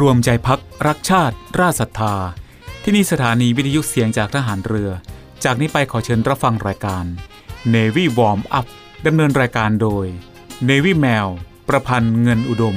รวมใจพักรักชาติ ราศรัทธา ที่นี่สถานีวิทยุเสียงจากทหารเรือ จากนี้ไปขอเชิญรับฟังรายการ Navy Warm Up ดำเนินรายการโดย Navy Mail ประพันธ์เงินอุดม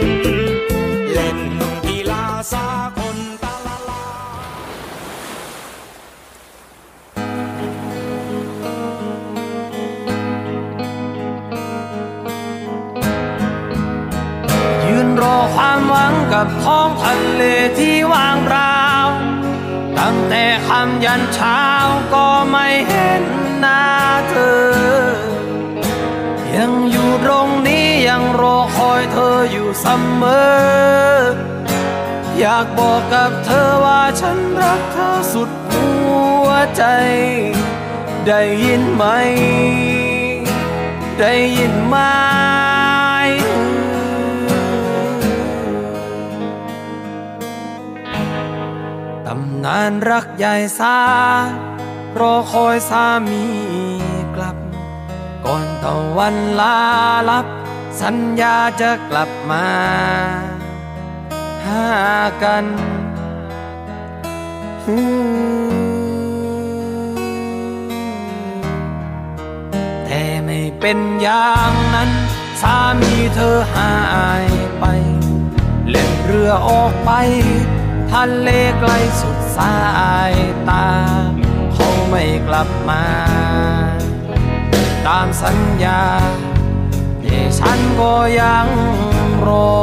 หวังกับท้องทะเลที่ว่างเปล่าตั้งแต่คำยันเช้าก็ไม่เห็นหน้าเธอ ยังอยู่ตรงนี้ยังรอคอยเธออยู่เสมอ อยากบอกกับเธอว่าฉันรักเธอสุดหัวใจ ได้ยินไหม ได้ยินไหมำนานรักใหญ่สารอคอยสามีกลับ ก่อนตะวันลาลับ สัญญาจะกลับมา หากันแต่ไม่เป็นอย่างนั้น สามีเธอหายไป เล่นเรือออกไป ทะเลไกลสุดสายตาเขาไม่กลับมา ตามสัญญาที่ฉันก็ยังรอ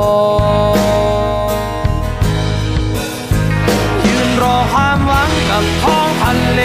ยืนรอความหวังกับท้องทะเล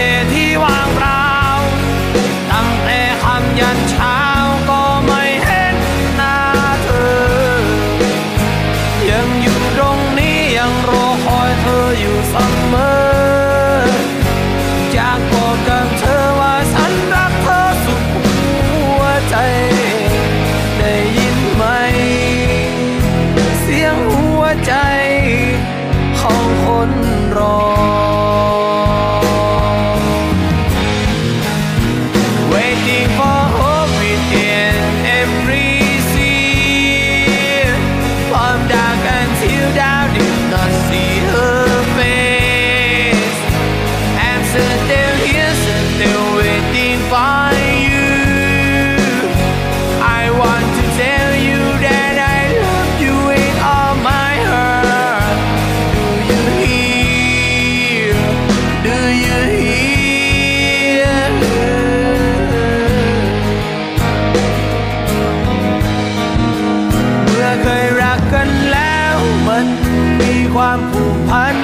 ความผูกพัน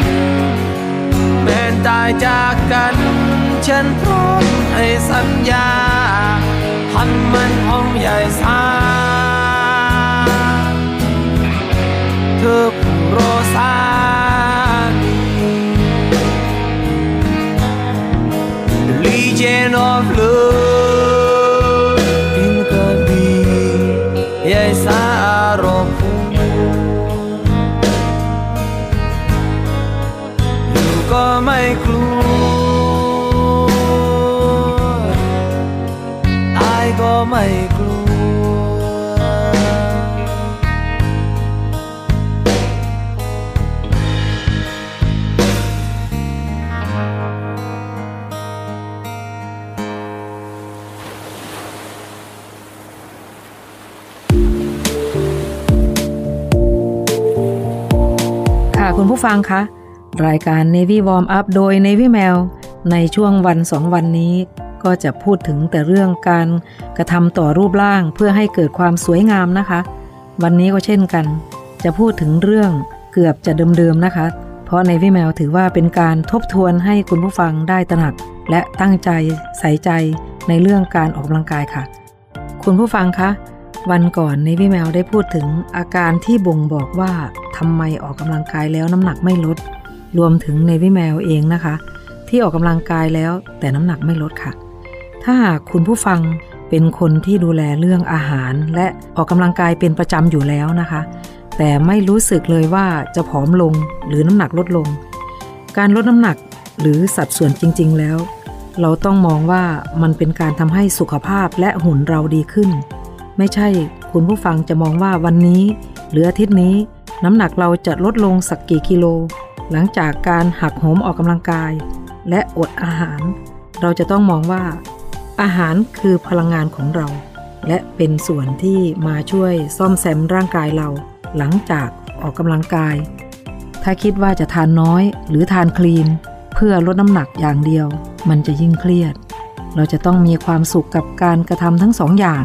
แม้ตายจากกัน ฉันพร้อมให้สัญญาพันมันห้องใหญ่สาเธอผู้โรสาลีเจนอฟลู ผู้ฟังคะ รายการ Navy Warm Up โดย Navy Mail ในช่วงวันสองวันนี้ ก็จะพูดถึงแต่เรื่องการกระทำต่อรูปร่างเพื่อให้เกิดความสวยงามนะคะ วันนี้ก็เช่นกัน จะพูดถึงเรื่องเกือบจะเดิมๆนะคะ เพราะ Navy Mail ถือว่าเป็นการทบทวนให้คุณผู้ฟังได้ตระหนัก และตั้งใจใส่ใจในเรื่องการออกกำลังกายค่ะ คุณผู้ฟังคะ วันก่อนในพี่แมวได้พูดถึงอาการที่บ่งบอกว่าทำไมออกกำลังกายแล้วน้ำหนักไม่ลด รวมถึงในพี่แมวเองนะคะ ที่ออกกำลังกายแล้วแต่น้ำหนักไม่ลดค่ะ ถ้าคุณผู้ฟังเป็นคนที่ดูแลเรื่องอาหาร และออกกำลังกายเป็นประจำอยู่แล้วนะคะ แต่ไม่รู้สึกเลยว่าจะผอมลงหรือน้ำหนักลดลง การลดน้ำหนักหรือสัดส่วนจริง ๆ แล้ว เราต้องมองว่ามันเป็นการทำให้สุขภาพและหุ่นเราดีขึ้น ไม่ใช่ คุณผู้ฟังจะมองว่าวันนี้ หรืออาทิตย์นี้ น้ำหนักเราจะลดลงสักกี่กิโล หลังจากการหักโหมออกกำลังกาย และอดอาหาร เราจะต้องมองว่า อาหารคือพลังงานของเรา และเป็นส่วนที่มาช่วยซ่อมแซมร่างกายเรา หลังจากออกกำลังกาย ถ้าคิดว่าจะทานน้อยหรือทานคลีน เพื่อลดน้ำหนักอย่างเดียว มันจะยิ่งเครียด เราจะต้องมีความสุขกับการกระทำทั้งสองอย่าง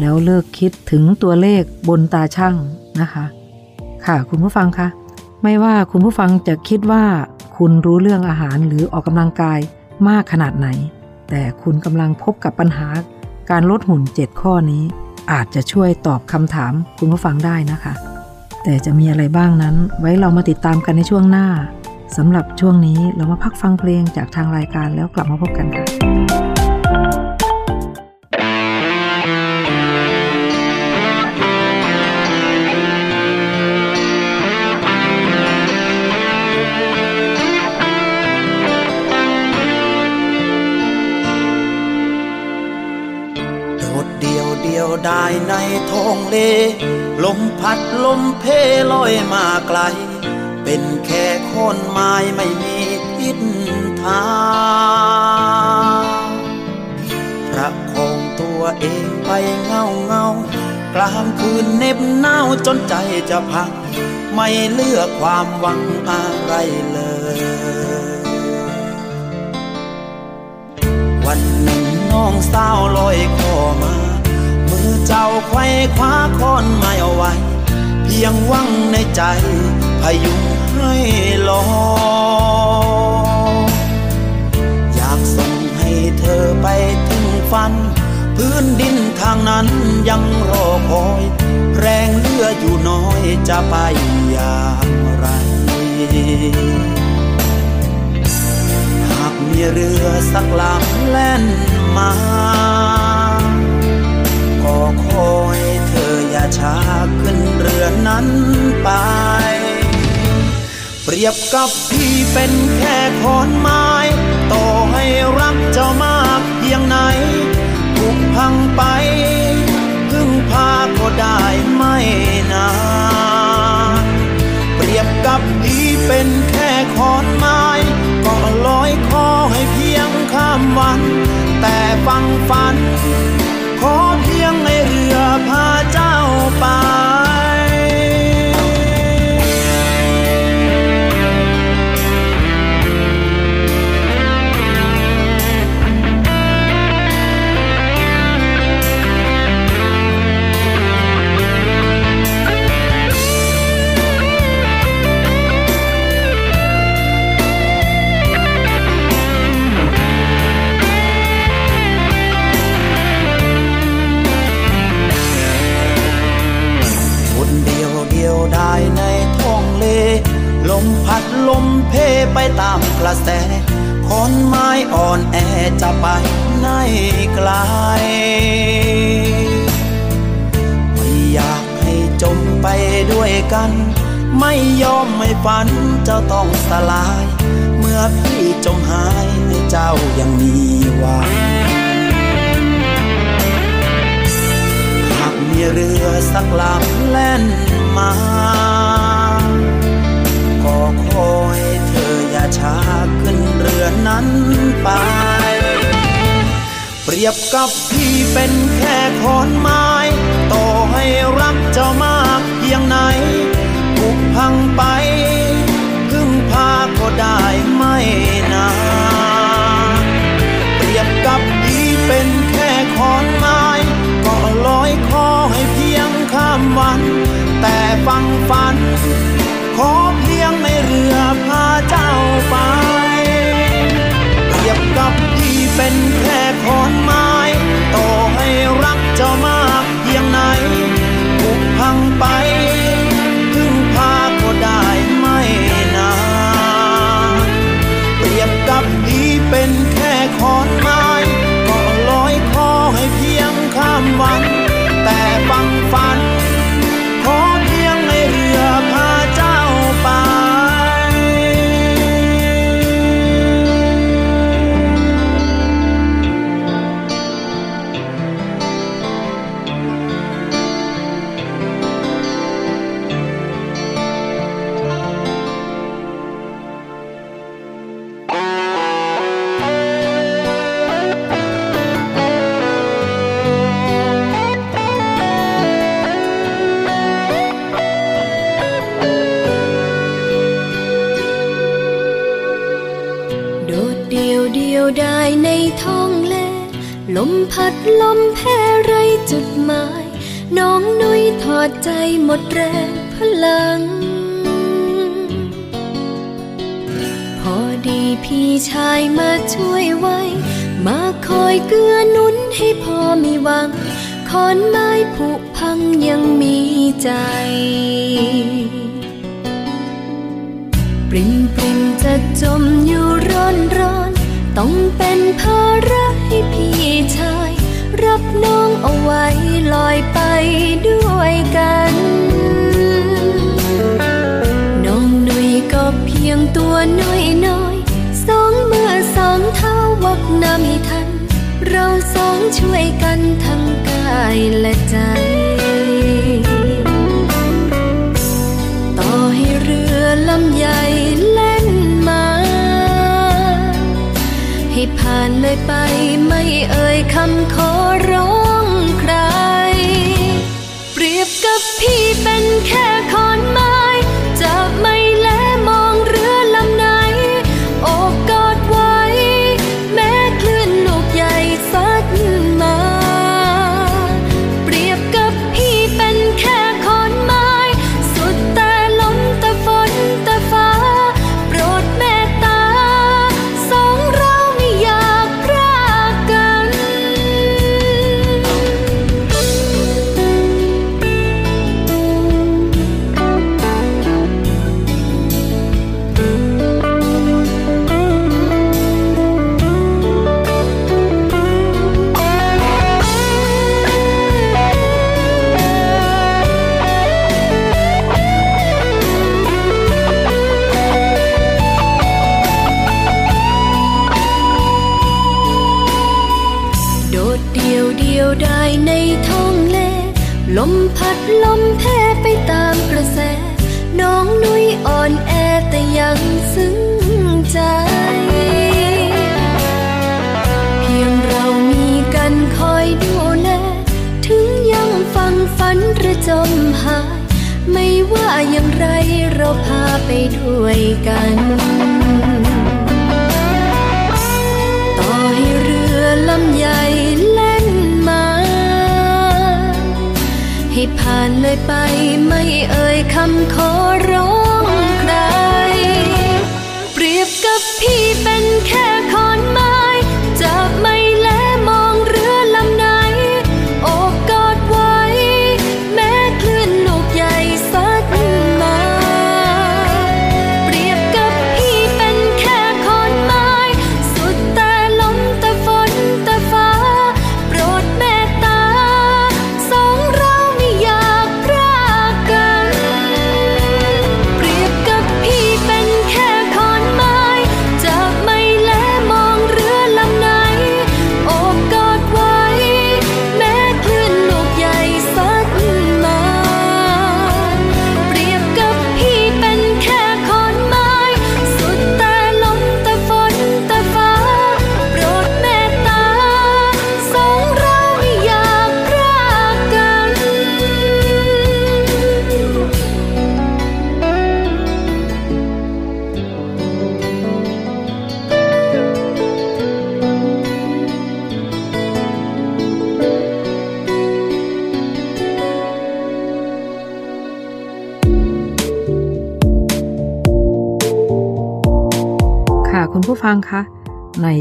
แล้วเลิกคิดถึงตัวเลขบนตาช่างนะคะ ค่ะคุณผู้ฟังคะไม่ว่าคุณผู้ฟังจะคิดว่าคุณรู้เรื่องอาหารหรือออกกำลังกายมากขนาดไหน แต่คุณกำลังพบกับปัญหา การลดหุ่น 7 ข้อนี้ อาจจะช่วยตอบคำถามคุณผู้ฟังได้นะคะ แต่จะมีอะไรบ้างนั้น ไว้เรามาติดตามกันในช่วงหน้าสำหรับช่วงนี้เรามาพักฟังเพลงจากทางรายการแล้วกลับมาพบกันค่ะ ได้ในท้องเล ลมพัดลมเพลอยมาไกล เป็นแค่คนไม้ไม่มีทิศทางประคองตัวเองไปเงาเงากลางคืนเหน็บหนาวจนใจจะพัง ไม่เลือกความหวังอะไรเลย ไขว้คว้าค้อนไม้เอาไว้ เพียงวังในใจพยุงให้ลอยอยากส่งให้เธอไปถึงฝัน พื้นดินทางนั้นยังรอคอย แรงเลืออยู่น้อยจะไปอย่างไรหากมีเรือสักลำแล่นมา ก็ขอให้เธออย่าช้าขึ้นเรือนั้นไป เปรียบกับพี่เป็นแค่ขอนไม้ ต่อให้รักเจ้ามากเพียงไหนถูกพังไป พึ่งพาก็ได้ไม่นานเปรียบกับพี่เป็นแค่ขอนไม้ก็ลอยคอให้เพียงข้ามวัน แต่ฟังฝันขอ ลมเพไปตามกระแสคอนไม้อ่อนแอจะไปไหนไกลไม่อยากให้จมไปด้วยกัน ไม่ยอมไม่ฝันเจ้าต้องสลาย เมื่อพี่จมหายเจ้ายังมีหวังหากมีเรือสักลำแล่นมา ก็ขอให้เธออย่าช้าขึ้นเรือนั้นไป เปรียบกับพี่เป็นแค่ขอนไม้ ต่อให้รักเจ้ามากเพียงไหนถูกพังไป พึ่งพาก็ได้ไม่นานเปรียบกับพี่เป็นแค่ขอนไม้ก็ลอยคอให้เพียงข้ามวัน แต่ฟังฝันขอ เป็นแค่ขอน ลมพัดลมแพ้ไรจุดหมาย น้องนุ้ยถอดใจหมดแรงพลัง พอดีพี่ชายมาช่วยไว้ มาคอยเกื้อหนุนให้พอมีหวังขอนไม้ผุพังยังมีใจ ปริมปริมจะจมอยู่ร้อนร้อน ต้องเป็นภาระ ให้พี่ชาย รับน้องเอาไว้ลอยไปด้วยกัน น้องหนุ่ยก็เพียงตัวน้อยน้อยสองมือสองเท้าวักน้ำให้ทัน เราสองช่วยกันทั้งกายและใจ เ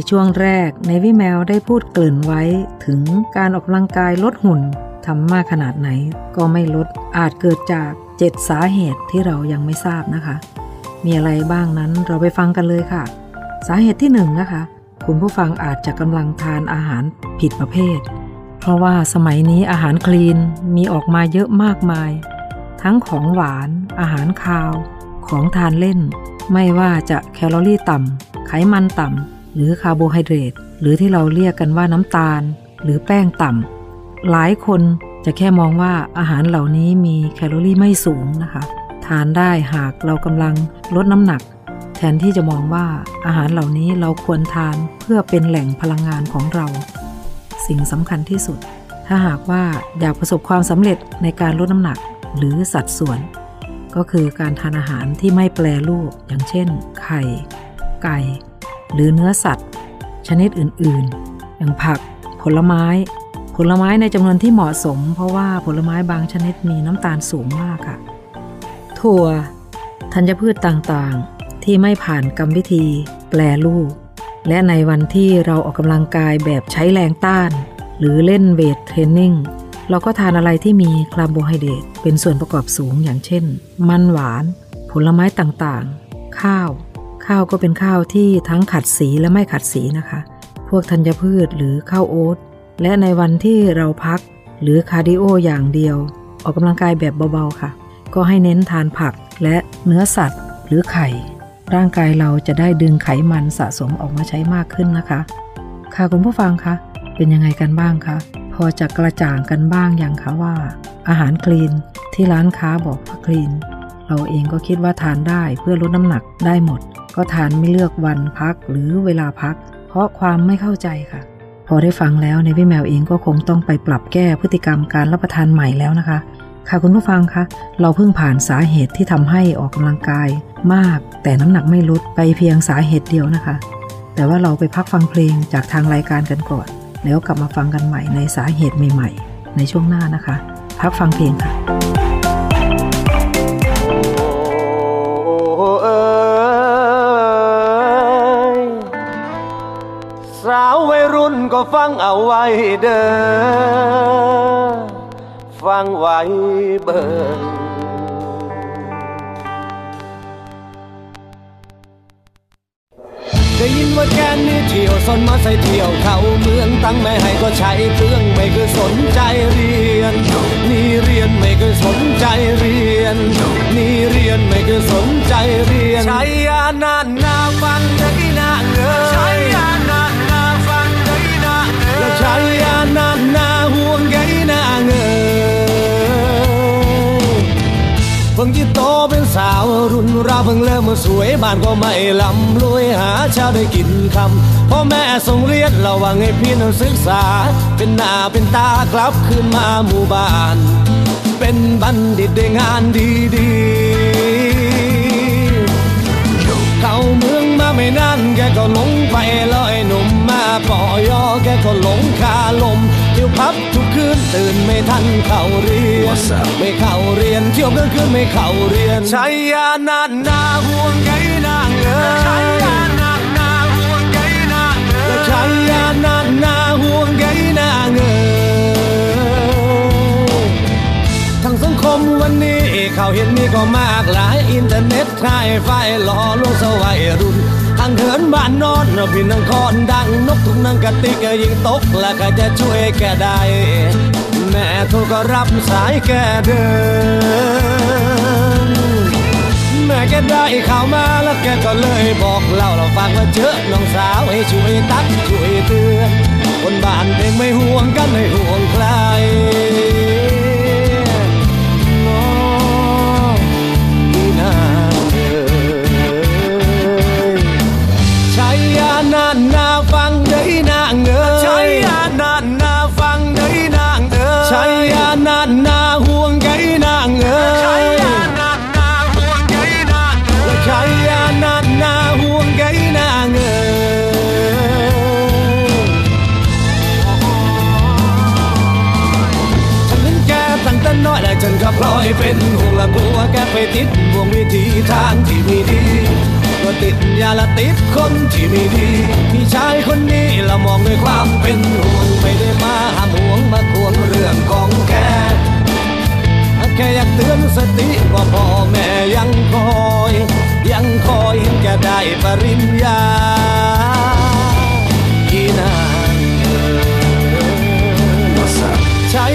ช่วงแรกในวิแมวได้พูดเกริ่นไว้ถึงการออกกำลังกายลดหุ่นทำมากขนาดไหนก็ไม่ลดอาจเกิดจากเจ็ดสาเหตุที่เรายังไม่ทราบนะคะ มีอะไรบ้างนั้นเราไปฟังกันเลยค่ะ สาเหตุที่หนึ่งนะคะ คุณผู้ฟังอาจจะกำลังทานอาหารผิดประเภท เพราะว่าสมัยนี้อาหารคลีนมีออกมาเยอะมากมาย ทั้งของหวาน อาหารคาว ของทานเล่น ไม่ว่าจะแคลอรี่ต่ำไขมันต่ำ หรือคาร์โบไฮเดรตหรือที่เราเรียกกันว่าน้ำตาล หรือแป้งต่ำหลายคนจะแค่มองว่าอาหารเหล่านี้มีแคลอรี่ไม่สูงนะคะ ทานได้หากเรากำลังลดน้ำหนัก แทนที่จะมองว่าอาหารเหล่านี้เราควรทานเพื่อเป็นแหล่งพลังงานของเรา สิ่งสำคัญที่สุด ถ้าหากว่าอยากประสบความสำเร็จในการลดน้ำหนักหรือสัดส่วน ก็คือการทานอาหารที่ไม่แปรรูปอย่างเช่น ไข่ ไก่ หรือเนื้อสัตว์ ชนิดอื่นๆ อย่างผัก ผลไม้ ผลไม้ในจำนวนที่เหมาะสม เพราะว่าผลไม้บางชนิดมีน้ำตาลสูงมากค่ะ ถั่ว ธัญพืชต่างๆ ที่ไม่ผ่านกรรมวิธี แปรรูป และในวันที่เราออกกำลังกายแบบใช้แรงต้าน หรือเล่น weight training เราก็ทานอะไรที่มีคาร์โบไฮเดรตเป็นส่วนประกอบสูงอย่างเช่น มันหวาน ผลไม้ต่างๆ ข้าว ข้าวก็เป็นข้าวที่ทั้งขัดสีและไม่ขัดสีนะคะ พวกธัญพืชหรือข้าวโอ๊ต และในวันที่เราพักหรือ cardio อย่างเดียว ออกกำลังกายแบบเบาๆค่ะ ก็ให้เน้นทานผักและเนื้อสัตว์หรือไข่ ร่างกายเราจะได้ดึงไขมันสะสมออกมาใช้มากขึ้นนะคะ ค่ะคุณผู้ฟังคะเป็นยังไงกันบ้างคะพอจะกระจ่างกันบ้างอย่างคะว่า อาหารคลีนที่ร้านค้าบอกว่าคลีนเราเองก็คิดว่าทานได้เพื่อลดน้ำหนักได้หมด ก็ทานไม่เลือกวันพักหรือเวลาพัก เพราะความไม่เข้าใจค่ะ พอได้ฟังแล้วในพี่แมวเองก็คงต้องไปปรับแก้พฤติกรรมการรับประทานใหม่แล้วนะคะ ค่ะคุณผู้ฟังคะเราเพิ่งผ่านสาเหตุที่ทำให้ออกกำลังกาย มากแต่น้ำหนักไม่ลดไปเพียงสาเหตุเดียวนะคะ แต่ว่าเราไปพักฟังเพลงจากทางรายการกันก่อน แล้วกลับมาฟังกันใหม่ในสาเหตุใหม่ ๆ ในช่วงหน้านะคะ พักฟังเพลงค่ะ รุ่นก็ฟังเอาไว้เด้อ ฟังไว้เบิ่งได้ยินว่าแกนนี่เที่ยวสนมาใส่เที่ยวเข้าเมืองตั้งไม่ให้ก็ใช้เครื่องไม่เคยสนใจเรียน นี่เรียนไม่เคยสนใจเรียน นี่เรียนไม่เคยสนใจเรียนใช้ยานานนาฟังได้นาเงย เงยและใช้ยานานนาห่วงใยนาเงยเพิ่งที่โตเป็นสาวรุ่นราวเพิ่งเริ่มมาสวยบ้านก็ไม่ลำรวยหาเช้าได้กินคำพ่อแม่ส่งเรียนระวังให้พี่นั้นศึกษา เป็นหน้าเป็นตากลับคืนมาหมู่บ้าน เป็นบัณฑิตได้งานดีๆเข้าเมืองมาไม่นานแกก็หลงไปแลอยหนุ่มมา ปอยอแกก็หลงคาลมเที่ยวพับทุกคืนตื่นไม่ทันเข้าเรียน ไม่เข้าเรียนเที่ยวกลางคืนไม่เข้าเรียนใช้ยานานนาห่วงใยนางเอ๋ยใช้ยานานนาห่วงใยนางเอ๋ยใช้ยานานนาห่วงใยนางเอ๋ยทั้งสังคมวันนี้เขาเห็นมีก็มากหลายอินเทอร์เน็ตทายไฟหล่อลวงสวัยรุ่นทางเหินบ้านนอนพี่นังคอนดังนกทุกนังกะติกยิงตกแล้วใครจะช่วยแกได้แม่โทรก็รับสายแกเดินแม่แกได้ข่าวมาแล้วแกก็เลยบอกเล่าเราฟังว่าเจอน้องสาวให้ช่วยตักช่วยเตือนคนบ้านเองไม่ห่วงกันไม่ห่วงใคร นานาห่วงใยนางเอ๋ยนาห่วงใยนางาห่วงใยนางเอ๋ยฉันนั้นแกตั้งแต่น้อยและฉันก็พลอยเป็นห่วงละบัวแกไปติดวงวิธีทางที่ไม่ดีก็ติดยาละติดคนที่ไม่ดีพี่ชายคนนี้ละมองด้วยความเป็นห่วงไม่ได้มาห้ามห่วงมาควงเรื่องของ แค่อยากเตือนสติว่าพ่อแม่ยังคอย ยังคอยจะได้ปริญญากีนานใช้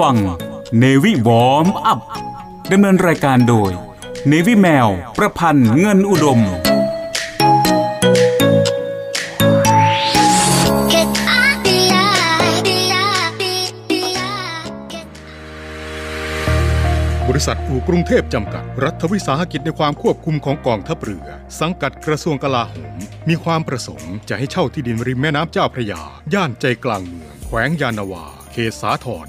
ฟังเนวิวอมอัพดำเนินรายการโดยเนวิแมว ประพันธ์เงินอุดมบริษัทอู่กรุงเทพจำกัด รัฐวิสาหกิจในความควบคุมของกองทัพเรือ สังกัดกระทรวงกลาโหม มีความประสงค์จะให้เช่าที่ดินริมแม่น้ำเจ้าพระยา ย่านใจกลางเมือง แขวงยานาวา เขตสาทร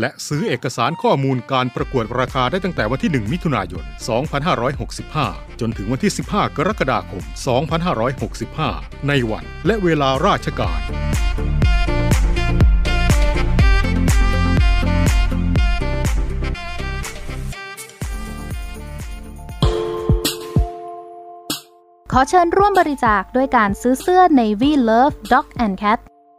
และซื้อเอกสารข้อมูลการประกวดราคาได้ตั้งแต่วันที่ 1 มิถุนายน 2565 จนถึงวันที่ 15 กรกฎาคม 2565 ในวันและเวลาราชการ ขอเชิญร่วมบริจาคด้วยการซื้อเสื้อ Navy Love Dog and Cat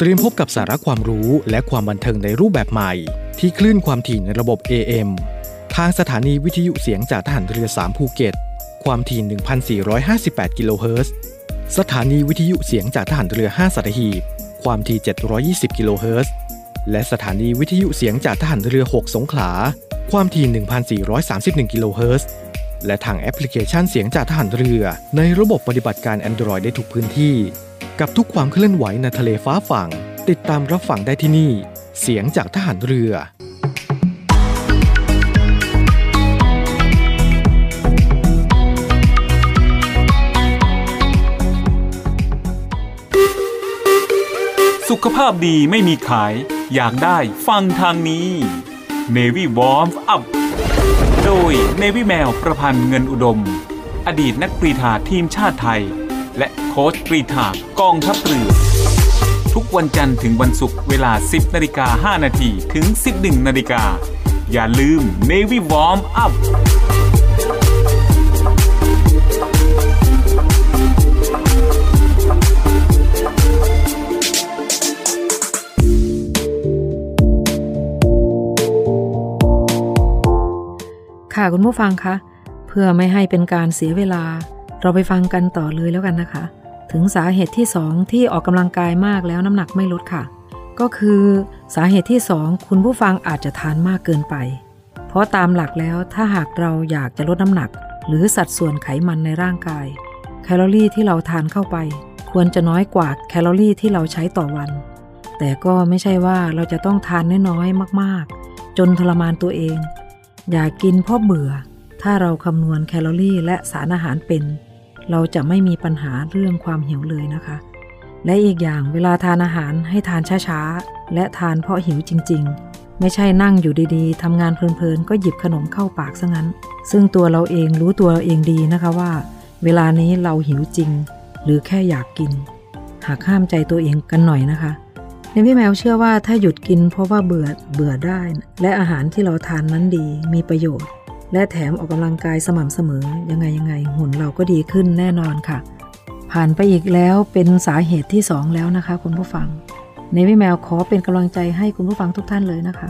เตรียมพบกับสาระความรู้และความบันเทิงในรูปแบบใหม่ ที่คลื่นความถี่ในระบบ AM ทางสถานีวิทยุเสียงจากทหารเรือ 3 ภูเก็ต ความถี่ 1,458 กิโลเฮิรตซ์ สถานีวิทยุเสียงจากทหารเรือ 5สัตหีบ ความถี่ 720 กิโลเฮิรตซ์ และสถานีวิทยุเสียงจากทหารเรือ 6 สงขลา ความถี่ 1,431 กิโลเฮิรตซ์ และทางแอปพลิเคชันเสียงจากทหารเรือ ในระบบปฏิบัติการ Android ได้ทุกพื้นที่ กับทุกความเคลื่อนไหวในทะเลฟ้าฝั่ง ติดตามรับฟังได้ที่นี่ เสียงจากทหารเรือสุขภาพดีไม่มีขาย อยากได้ฟังทางนี้ Navy Warm Up โดยเนวิแมวประพันธ์เงินอุดม อดีตนักกรีฑาทีมชาติไทย และโค้ชกรีฑากองทัพเรือ ทุกวันจันทร์ถึงวันศุกร์เวลา 10นาฬิกา5นาทีถึง 11นาฬิกาอย่าลืม Navy Warm Up ค่ะคุณผู้ฟังคะเพื่อไม่ให้เป็นการเสียเวลา เราไปฟังกันต่อเลยแล้วกันนะคะ ถึงสาเหตุที่ 2 ที่ออกกำลังกายมากแล้วน้ำหนักไม่ลดค่ะ ก็คือสาเหตุที่ 2 คุณผู้ฟังอาจจะทานมากเกินไป เพราะตามหลักแล้วถ้าหากเราอยากจะลดน้ำหนัก หรือสัดส่วนไขมันในร่างกาย แคลอรี่ที่เราทานเข้าไป ควรจะน้อยกว่าแคลอรี่ที่เราใช้ต่อวัน แต่ก็ไม่ใช่ว่าเราจะต้องทานน้อยๆมาก ๆ จนทรมานตัวเอง อย่ากินเพราะเบื่อ ถ้าเราคำนวณแคลอรี่และสารอาหารเป็น เราจะไม่มีปัญหาเรื่องความหิวเลยนะคะ และอีกอย่างเวลาทานอาหารให้ทานช้าๆ และทานเพราะหิวจริง ๆ ไม่ใช่นั่งอยู่ดีๆทำงานเพลินๆ ก็หยิบขนมเข้าปากซะงั้น ซึ่งตัวเราเองรู้ตัวเราเองดีนะคะว่า เวลานี้เราหิวจริง หรือแค่อยากกิน หากห้ามใจตัวเองกันหน่อยนะคะ นพี่แมวเชื่อว่าถ้าหยุดกินเพราะว่าเบื่อเบื่อได้ และอาหารที่เราทานนั้นดีมีประโยชน์ และแถมออกกำลังกายสม่ำเสมอ ยังไงยังไงหุ่นเราก็ดีขึ้นแน่นอนค่ะ ผ่านไปอีกแล้วเป็นสาเหตุที่สองแล้วนะคะ คุณผู้ฟังในวิแมวขอเป็นกำลังใจให้คุณผู้ฟังทุกท่านเลยนะคะ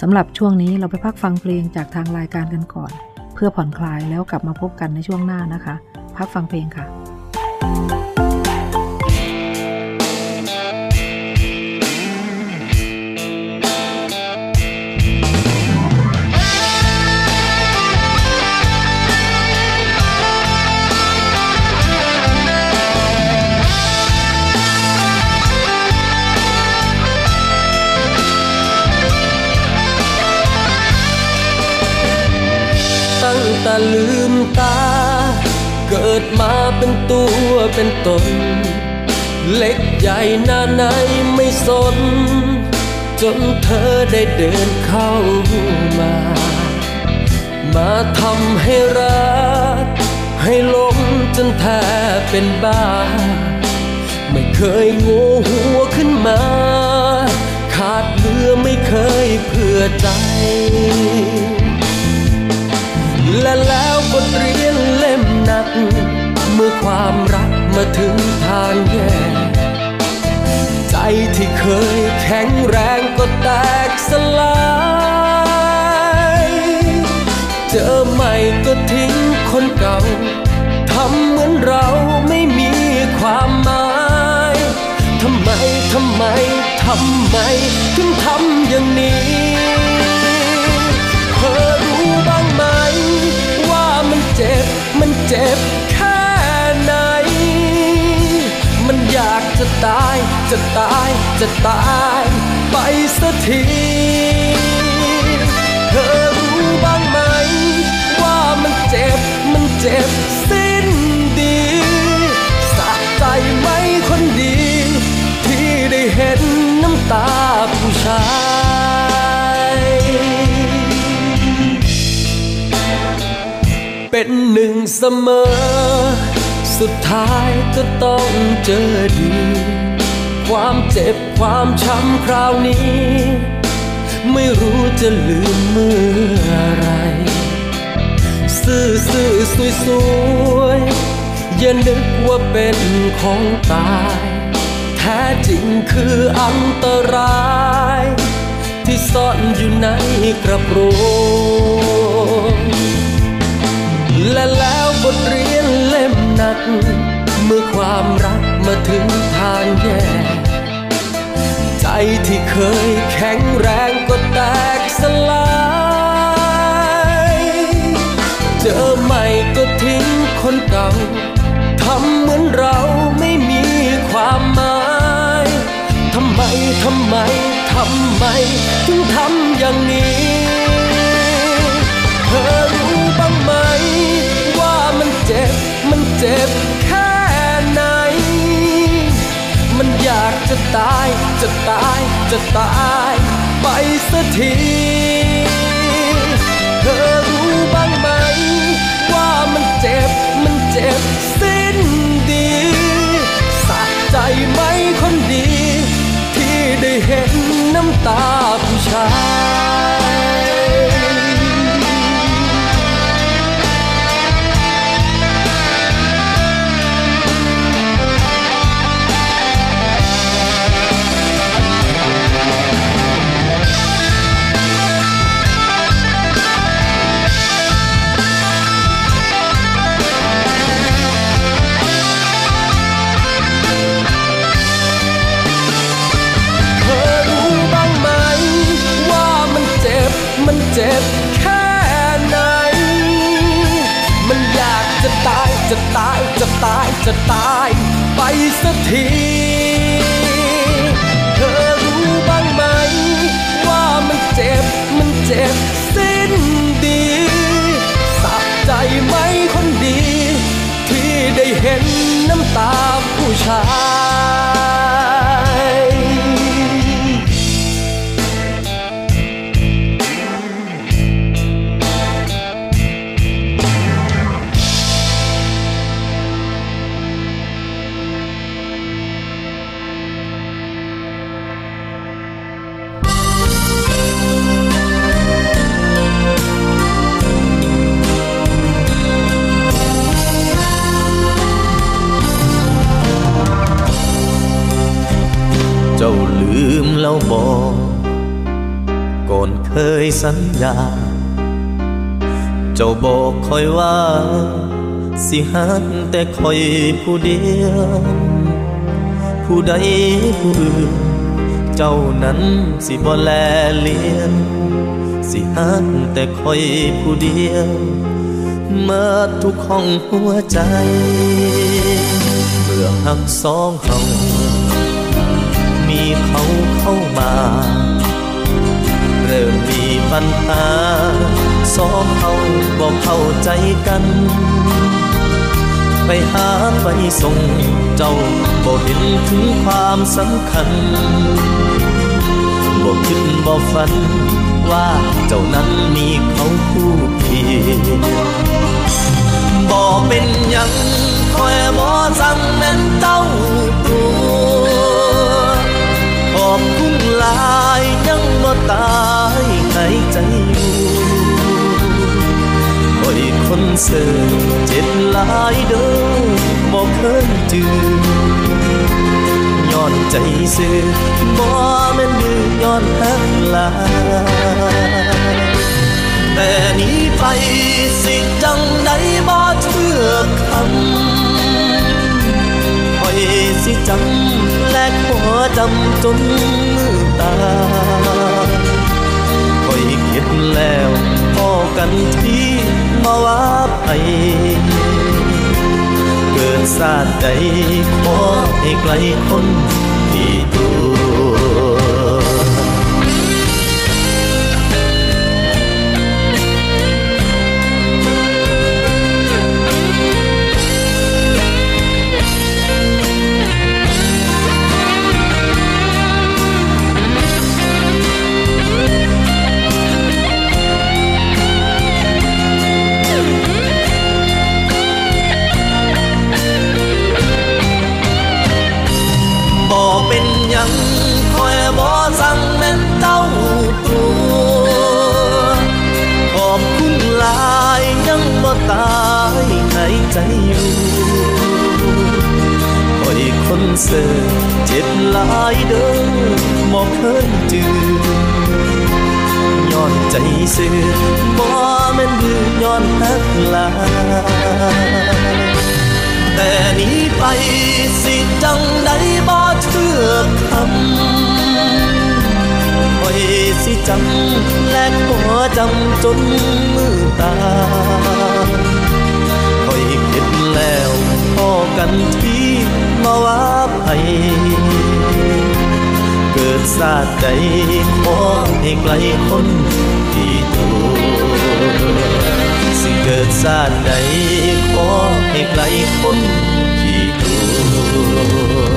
สำหรับช่วงนี้เราไปพักฟังเพลงจากทางรายการกันก่อน เพื่อผ่อนคลายแล้วกลับมาพบกันในช่วงหน้านะคะ พักฟังเพลงค่ะ แต่ลืมตา เกิดมาเป็นตัวเป็นตน เล็กใหญ่หน้าไหนไม่สน จนเธอได้เดินเข้ามา มาทำให้รัก ให้ลงจนแทบเป็นบ้า ไม่เคยงูหัวขึ้นมา ขาดเลือไม่เคยเพื่อใจ และแล้วบทเรียนเล่มหนัก เมื่อความรักมาถึงทางแย่ใจที่เคยแข็งแรงก็แตกสลายเจอใหม่ก็ทิ้งคนเก่าทำเหมือนเราไม่มีความหมายทำไม ทำไม ทำไม ถึงทำอย่างนี้ เจ็บแค่ไหน มันอยากจะตาย จะตาย จะตาย ไปสักที เธอรู้บ้างไหม ว่ามันเจ็บ มันเจ็บสิ้นดีสะใจไหมคนดี ที่ได้เห็นน้ำตาผู้ชาย หนึ่งเสมอ สุดท้ายก็ต้องเจอดี ความเจ็บความช้ำคราวนี้ ไม่รู้จะลืมเมื่อไร ซื่อซื่อสวยสวยอย่านึกว่าเป็นของตาย แท้จริงคืออันตราย ที่ซ่อนอยู่ในกระโปรง และแล้วบทเรียนเล่มหนัก เมื่อความรักมาถึงทางแย่ ใจที่เคยแข็งแรงก็แตกสลาย เจอใหม่ก็ทิ้งคนเก่าทำเหมือนเราไม่มีความหมายทำไม ทำไม ทำไม ถึงทำอย่างนี้ ตาย จะตาย จะตาย ไปสักที เธอรู้บ้างไหม ว่ามันเจ็บ มันเจ็บสิ้นดีสะใจไหมคนดี ที่ได้เห็นน้ำตาผู้ชาย จะตายจะตายจะตายไปสักที เธอรู้บ้างไหม ว่ามันเจ็บมันเจ็บ สัญญา เจ้าบอกคอยว่า สิหักแต่คอยผู้เดียว ผู้ใดผู้อื่น เจ้านั้นสิบ่แลเลี้ยงสิหักแต่คอยผู้เดียวเมื่อทุกห้องหัวใจ เมื่อหักสองเขา มีเขาเข้ามา เริ่มมีปัญหาสองเขาบอกเข้าใจกัน ไปหาไปส่งเจ้าบอกเห็นถึงความสำคัญบอกคิดบอกฝัน ว่าเจ้านั้นมีเขาคู่เคียงบอกเป็นยังคอยบอกสั่งแม่นเจ้า อบคุณหลายยังบ่ตายหายใจอยู่คอยคนเสิร์เจ็บหลายเด้อบอกเคยจือย้อนใจซื้อบ่แม่นดื้อย้อนหักหลายแต่นี้ไปสิจังใดบ่เชื่อคำ สิจำและหัวจำจนมือตาคอยคิดแล้วพอกันที่มาว่าไปเกิดศาสตร์ใดขอให้ไกลคน จำจนมือตาคอยคิดแล้วพอกันที่มาว่าไปเกิดศาสตร์ใดขอให้ไกลคนที่ตัวสิเกิดชาติใดขอให้ไกลคนที่ตัว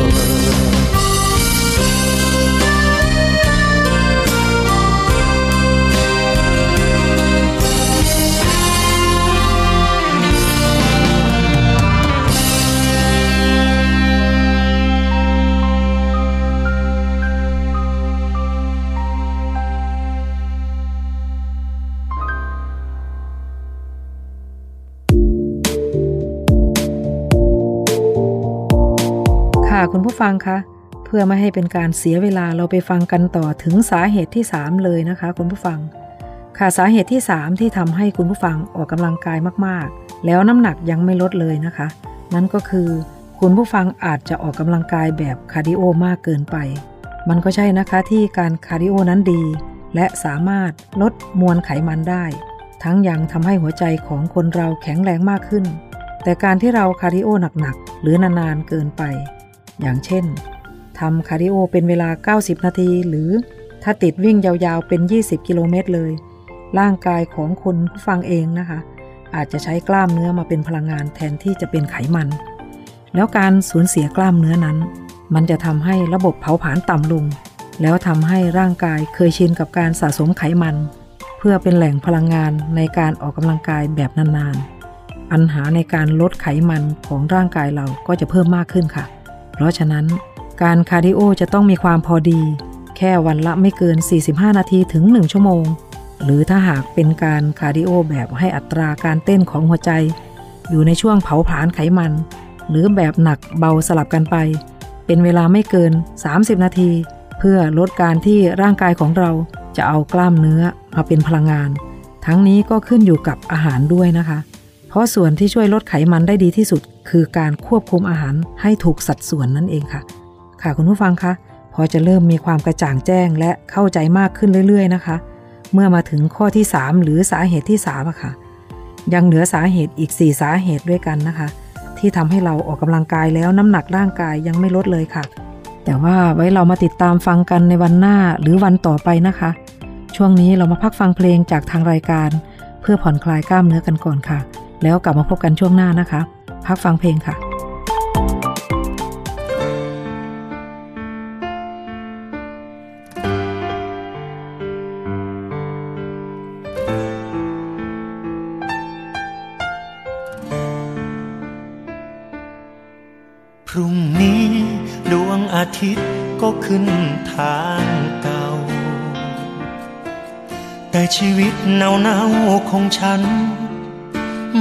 ผู้ฟังคะเพื่อไม่ให้เป็นการเสียเวลาเราไปฟังกันต่อถึงสาเหตุที่ 3 เลยนะคะ คุณผู้ฟัง ค่ะสาเหตุที่ 3 ที่ทำให้คุณผู้ฟังออกกำลังกายมากๆ แล้วน้ำหนักยังไม่ลดเลยนะคะ นั่นก็คือคุณผู้ฟังอาจจะออกกำลังกายแบบ cardio มากเกินไป มันก็ใช่นะคะที่การ cardio นั้นดี และสามารถลดมวลไขมันได้ ทั้งยังทำให้หัวใจของคนเราแข็งแรงมากขึ้น แต่การที่เรา cardio หนักๆหรือนานๆเกินไป อย่างเช่นทำ cardio เป็นเวลา 90 นาที หรือถ้าติดวิ่งยาวๆเป็น 20 กิโลเมตรเลย ร่างกายของคุณผู้ฟังเองนะคะ อาจจะใช้กล้ามเนื้อมาเป็นพลังงานแทนที่จะเป็นไขมัน แล้วการสูญเสียกล้ามเนื้อนั้น มันจะทำให้ระบบเผาผลาญต่ำลง แล้วทำให้ร่างกายเคยชินกับการสะสมไขมัน เพื่อเป็นแหล่งพลังงานในการออกกำลังกายแบบนานๆปัญหาในการลดไขมันของร่างกายเราก็จะเพิ่มมากขึ้นค่ะ เพราะฉะนั้นการ cardio จะต้องมีความพอดี แค่วันละไม่เกิน 45 นาทีถึง 1 ชั่วโมง หรือถ้าหากเป็นการ cardio แบบให้อัตราการเต้นของหัวใจ อยู่ในช่วงเผาผลาญไขมัน หรือแบบหนักเบาสลับกันไป เป็นเวลาไม่เกิน 30 นาที เพื่อลดการที่ร่างกายของเราจะเอากล้ามเนื้อมาเป็นพลังงาน ทั้งนี้ก็ขึ้นอยู่กับอาหารด้วยนะคะ ราะส่วนที่ช่วยลดไขมันได้ดีที่สุด คือการควบคุมอาหารให้ถูกสัดส่วนนั่นเองค่ะ ค่ะคุณผู้ฟังคะพอจะเริ่มมีความกระจ่างแจ้งและเข้าใจมากขึ้นเรื่อยๆนะคะ เมื่อมาถึงข้อที่ 3 หรือสาเหตุที่3อะค่ะ ยังเหลือสาเหตุอีก 4 สาเหตุด้วยกันนะคะ ที่ทำให้เราออกกำลังกายแล้วน้ำหนักร่างกายยังไม่ลดเลยค่ะ แต่ว่าไว้เรามาติดตามฟังกันในวันหน้าหรือวันต่อไปนะคะ ช่วงนี้เรามาพักฟังเพลงจากทางรายการ เพื่อผ่อนคลายกล้ามเนื้อกันก่อนค่ะ แล้วกลับมาพบกันช่วงหน้านะคะ พักฟังเพลงค่ะพรุ่งนี้ดวงอาทิตย์ก็ขึ้นทางเก่า แต่ชีวิตเนาเนาของฉัน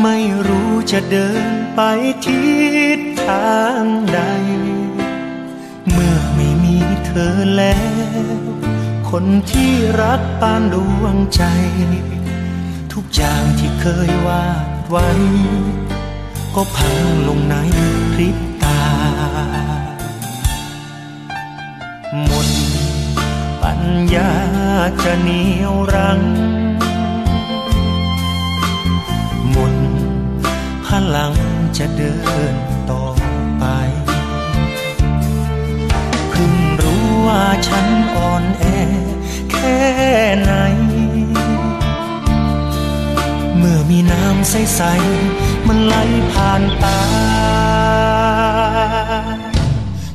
ไม่รู้จะเดินไปทิศทางใด เมื่อไม่มีเธอแล้ว คนที่รักปานดวงใจ ทุกอย่างที่เคยวาดไว้ ก็พังลงในพริบตา หมดปัญญาจะเหนียวรั้งหมด พลังจะเดินต่อไปเพิ่งรู้ว่าฉันอ่อนแอแค่ไหน เมื่อมีน้ำใสๆมันไหลผ่านตา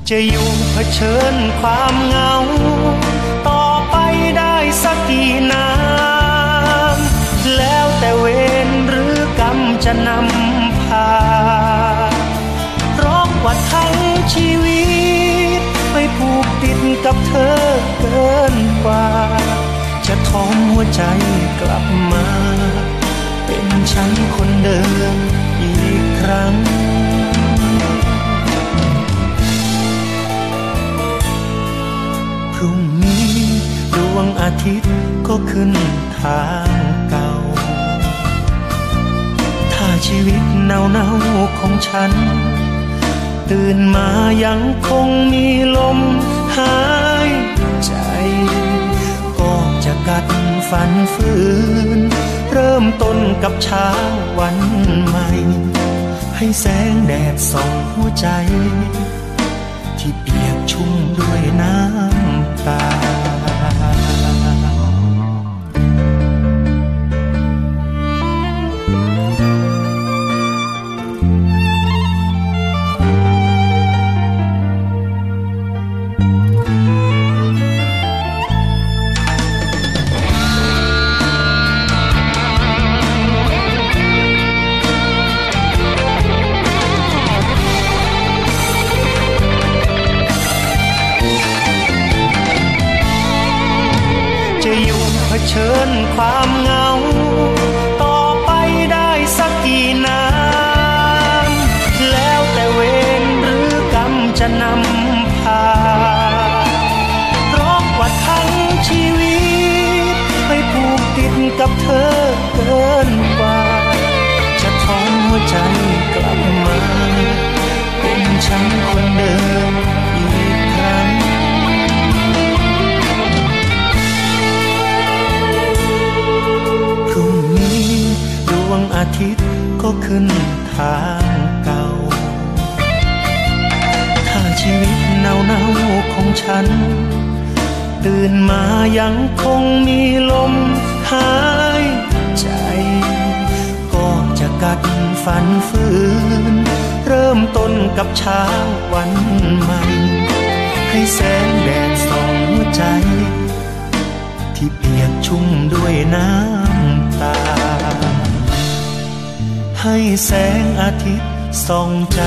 จะอยู่เผชิญความเหงา ต่อไปได้สักกี่น้ำแล้วแต่เวรหรือกรรมจะนำ กับเธอเกินกว่า จะทอมหัวใจกลับมา เป็นฉันคนเดิมอีกครั้งพรุ่งนี้ดวงอาทิตย์ก็ขึ้นทางเก่า ถ้าชีวิตเนาเนาๆของฉัน ตื่นมายังคงมีลม หายใจ ก็จะกัดฝันฝืน เริ่มต้นกับเช้าวันใหม่ ให้แสงแดดส่องหัวใจ ที่เปียกชุ่มด้วยน้ำตา จะนำพาเพราะว่าทั้งชีวิตไปผูกติดกับเธอเกินกว่า จะทอมหัวใจกลับมา เป็นฉันคนเดิมอีกครั้งพรุ่งนี้ดวงอาทิตย์ก็ขึ้นทาง ชีวิตเนาเนาของฉัน ตื่นมายังคงมีลมหายใจ ก็จะกัดฝันฝืน เริ่มต้นกับเช้าวันใหม่ ให้แสงแดดส่องหัวใจ ที่เปียกชุ่มด้วยน้ำตา ให้แสงอาทิตย์ส่องใจ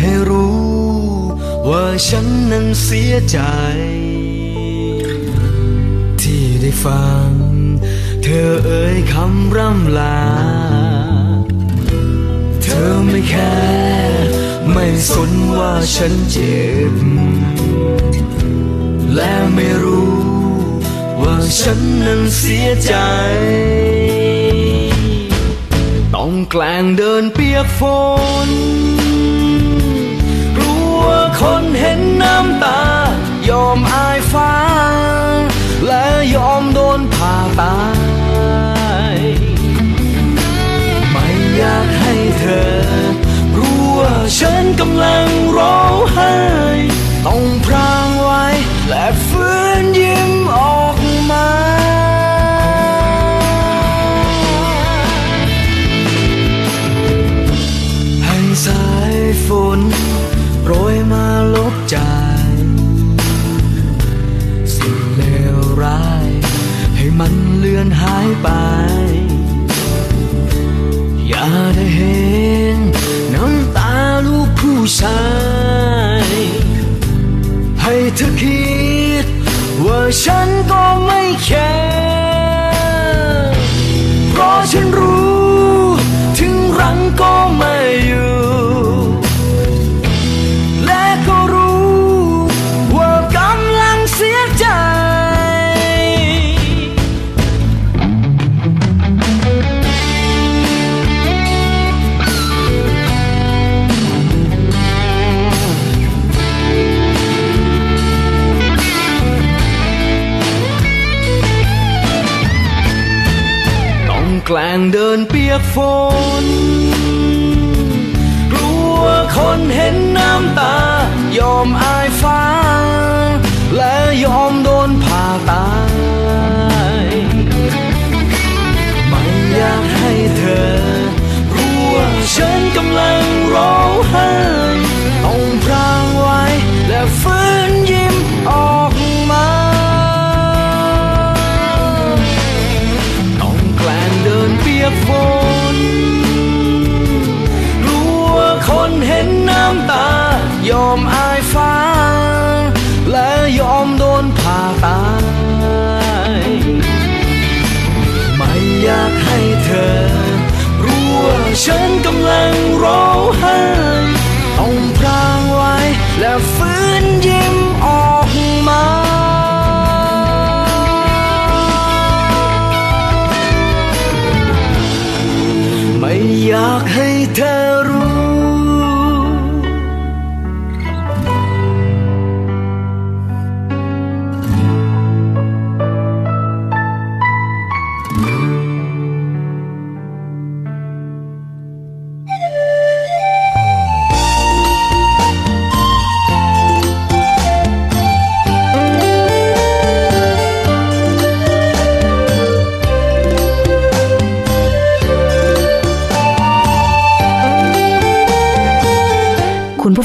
ให้รู้ ว่าฉันนั้นเสียใจ ที่ได้ฟัง เธอเอ่ยคำร่ำลา เธอไม่แค่ไม่สนว่าฉันเจ็บ และไม่รู้ ว่าฉันนั้นเสียใจต้องแกล้งเดินเปียกฝน คนเห็นน้ำตา ยอมอายฟ้า และยอมโดนผ่าตาย ไม่อยากให้เธอ รู้ว่าฉันกำลังร้องไห้ ต้องพรางไว้ และฟื้นยิ้มออกมาให้สายฝน อนหายไป อย่าได้เห็นน้ำตาลูกผู้ชาย ให้เธอคิด งเดินเปียกฝน กลัวคนเห็นน้ำตา ยอมอายฟ้า และยอม ฝนกลัวคนเห็นน้ำตา ยอมอายฟ้า และยอมโดนผ่าตาย ไม่อยากให้เธอ รู้ว่าฉันกำลังร้องไห้ต้องพรางไว้และฟื้น อยากให้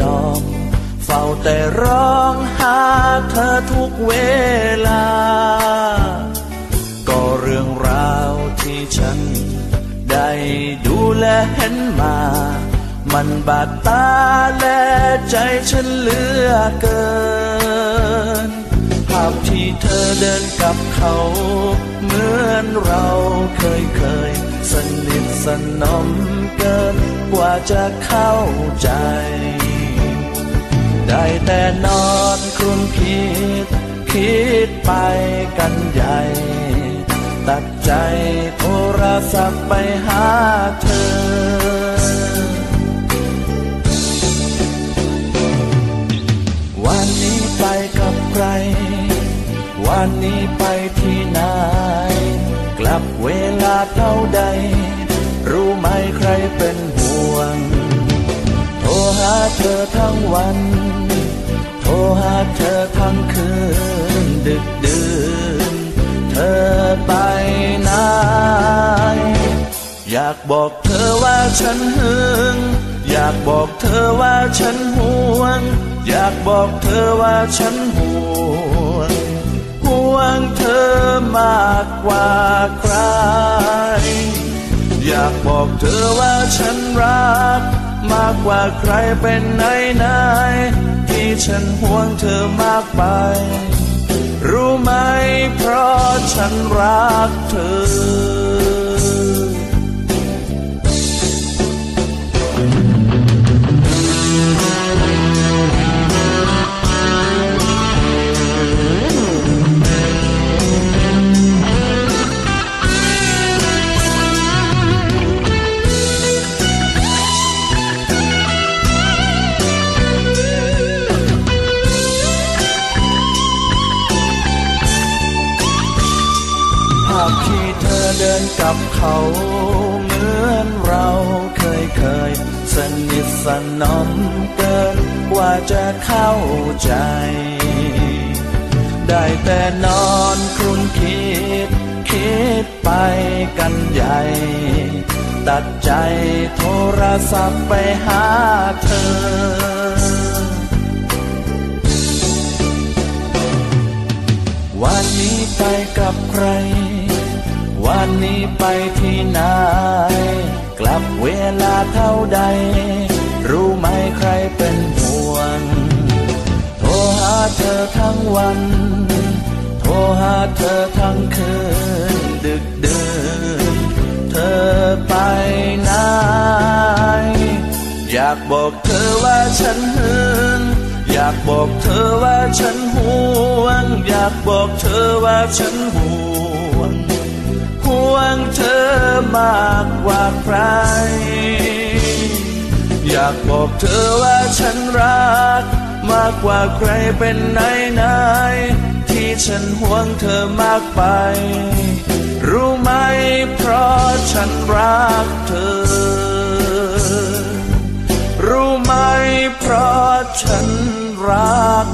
ยอม เฝ้าแต่ร้องหาเธอทุกเวลา ก็เรื่องราวที่ฉัน ได้ดูแลเห็นมา มันบาดตาและใจฉันเหลือเกิน ภาพที่เธอเดินกับเขา เหมือนเราเคยเคย สนิทสนมเกินกว่าจะเข้าใจ ได้แต่นอนครุ่นคิด คิดไปกันใหญ่ ตัดใจโทรศัพท์ไปหาเธอวันนี้ไปกับใคร วันนี้ไปที่ไหน กลับเวลาเท่าใด รู้ไหมใครเป็นห่วง โทรหาเธอทั้งวัน โทรหาเธอทั้งคืน ดึกดื่นเธอไปไหนอยากบอกเธอว่าฉันหึง อยากบอกเธอว่าฉันห่วง อยากบอกเธอว่าฉันห่วงห่ว งเธอมากกว่าใคร อยากบอกเธอว่าฉันรัก มากกว่าใครเป็นไหนไหนที่ฉันห่วงเธอมากไป รู้ไหมเพราะฉันรักเธอ เขาเหมือนเราเคยเคย สนิทสนมเกินกว่าจะเข้าใจ ได้แต่นอนครุ่นคิด คิดไปกันใหญ่ ตัดใจโทรศัพท์ไปหาเธอวันนี้ไปกับใคร วันนี้ไปที่ไหน กลับเวลาเท่าใด รู้ไหมใครเป็นห่วง โทรหาเธอทั้งวัน โทรหาเธอทั้งคืน ดึกเดื่นเธอไปไหน อยากบอกเธอว่าฉันหึงอยากบอกเธอว่าฉันห่วง อยากบอกเธอว่าฉันห่วงห่ว งเธอมากกว่าใคร อยากบอกเธอว่าฉันรัก มากกว่าใครเป็นไหนไหนที่ฉันห่วงเธอมากไป รู้ไหมเพราะฉันรักเธอ รู้ไหมเพราะฉันรัก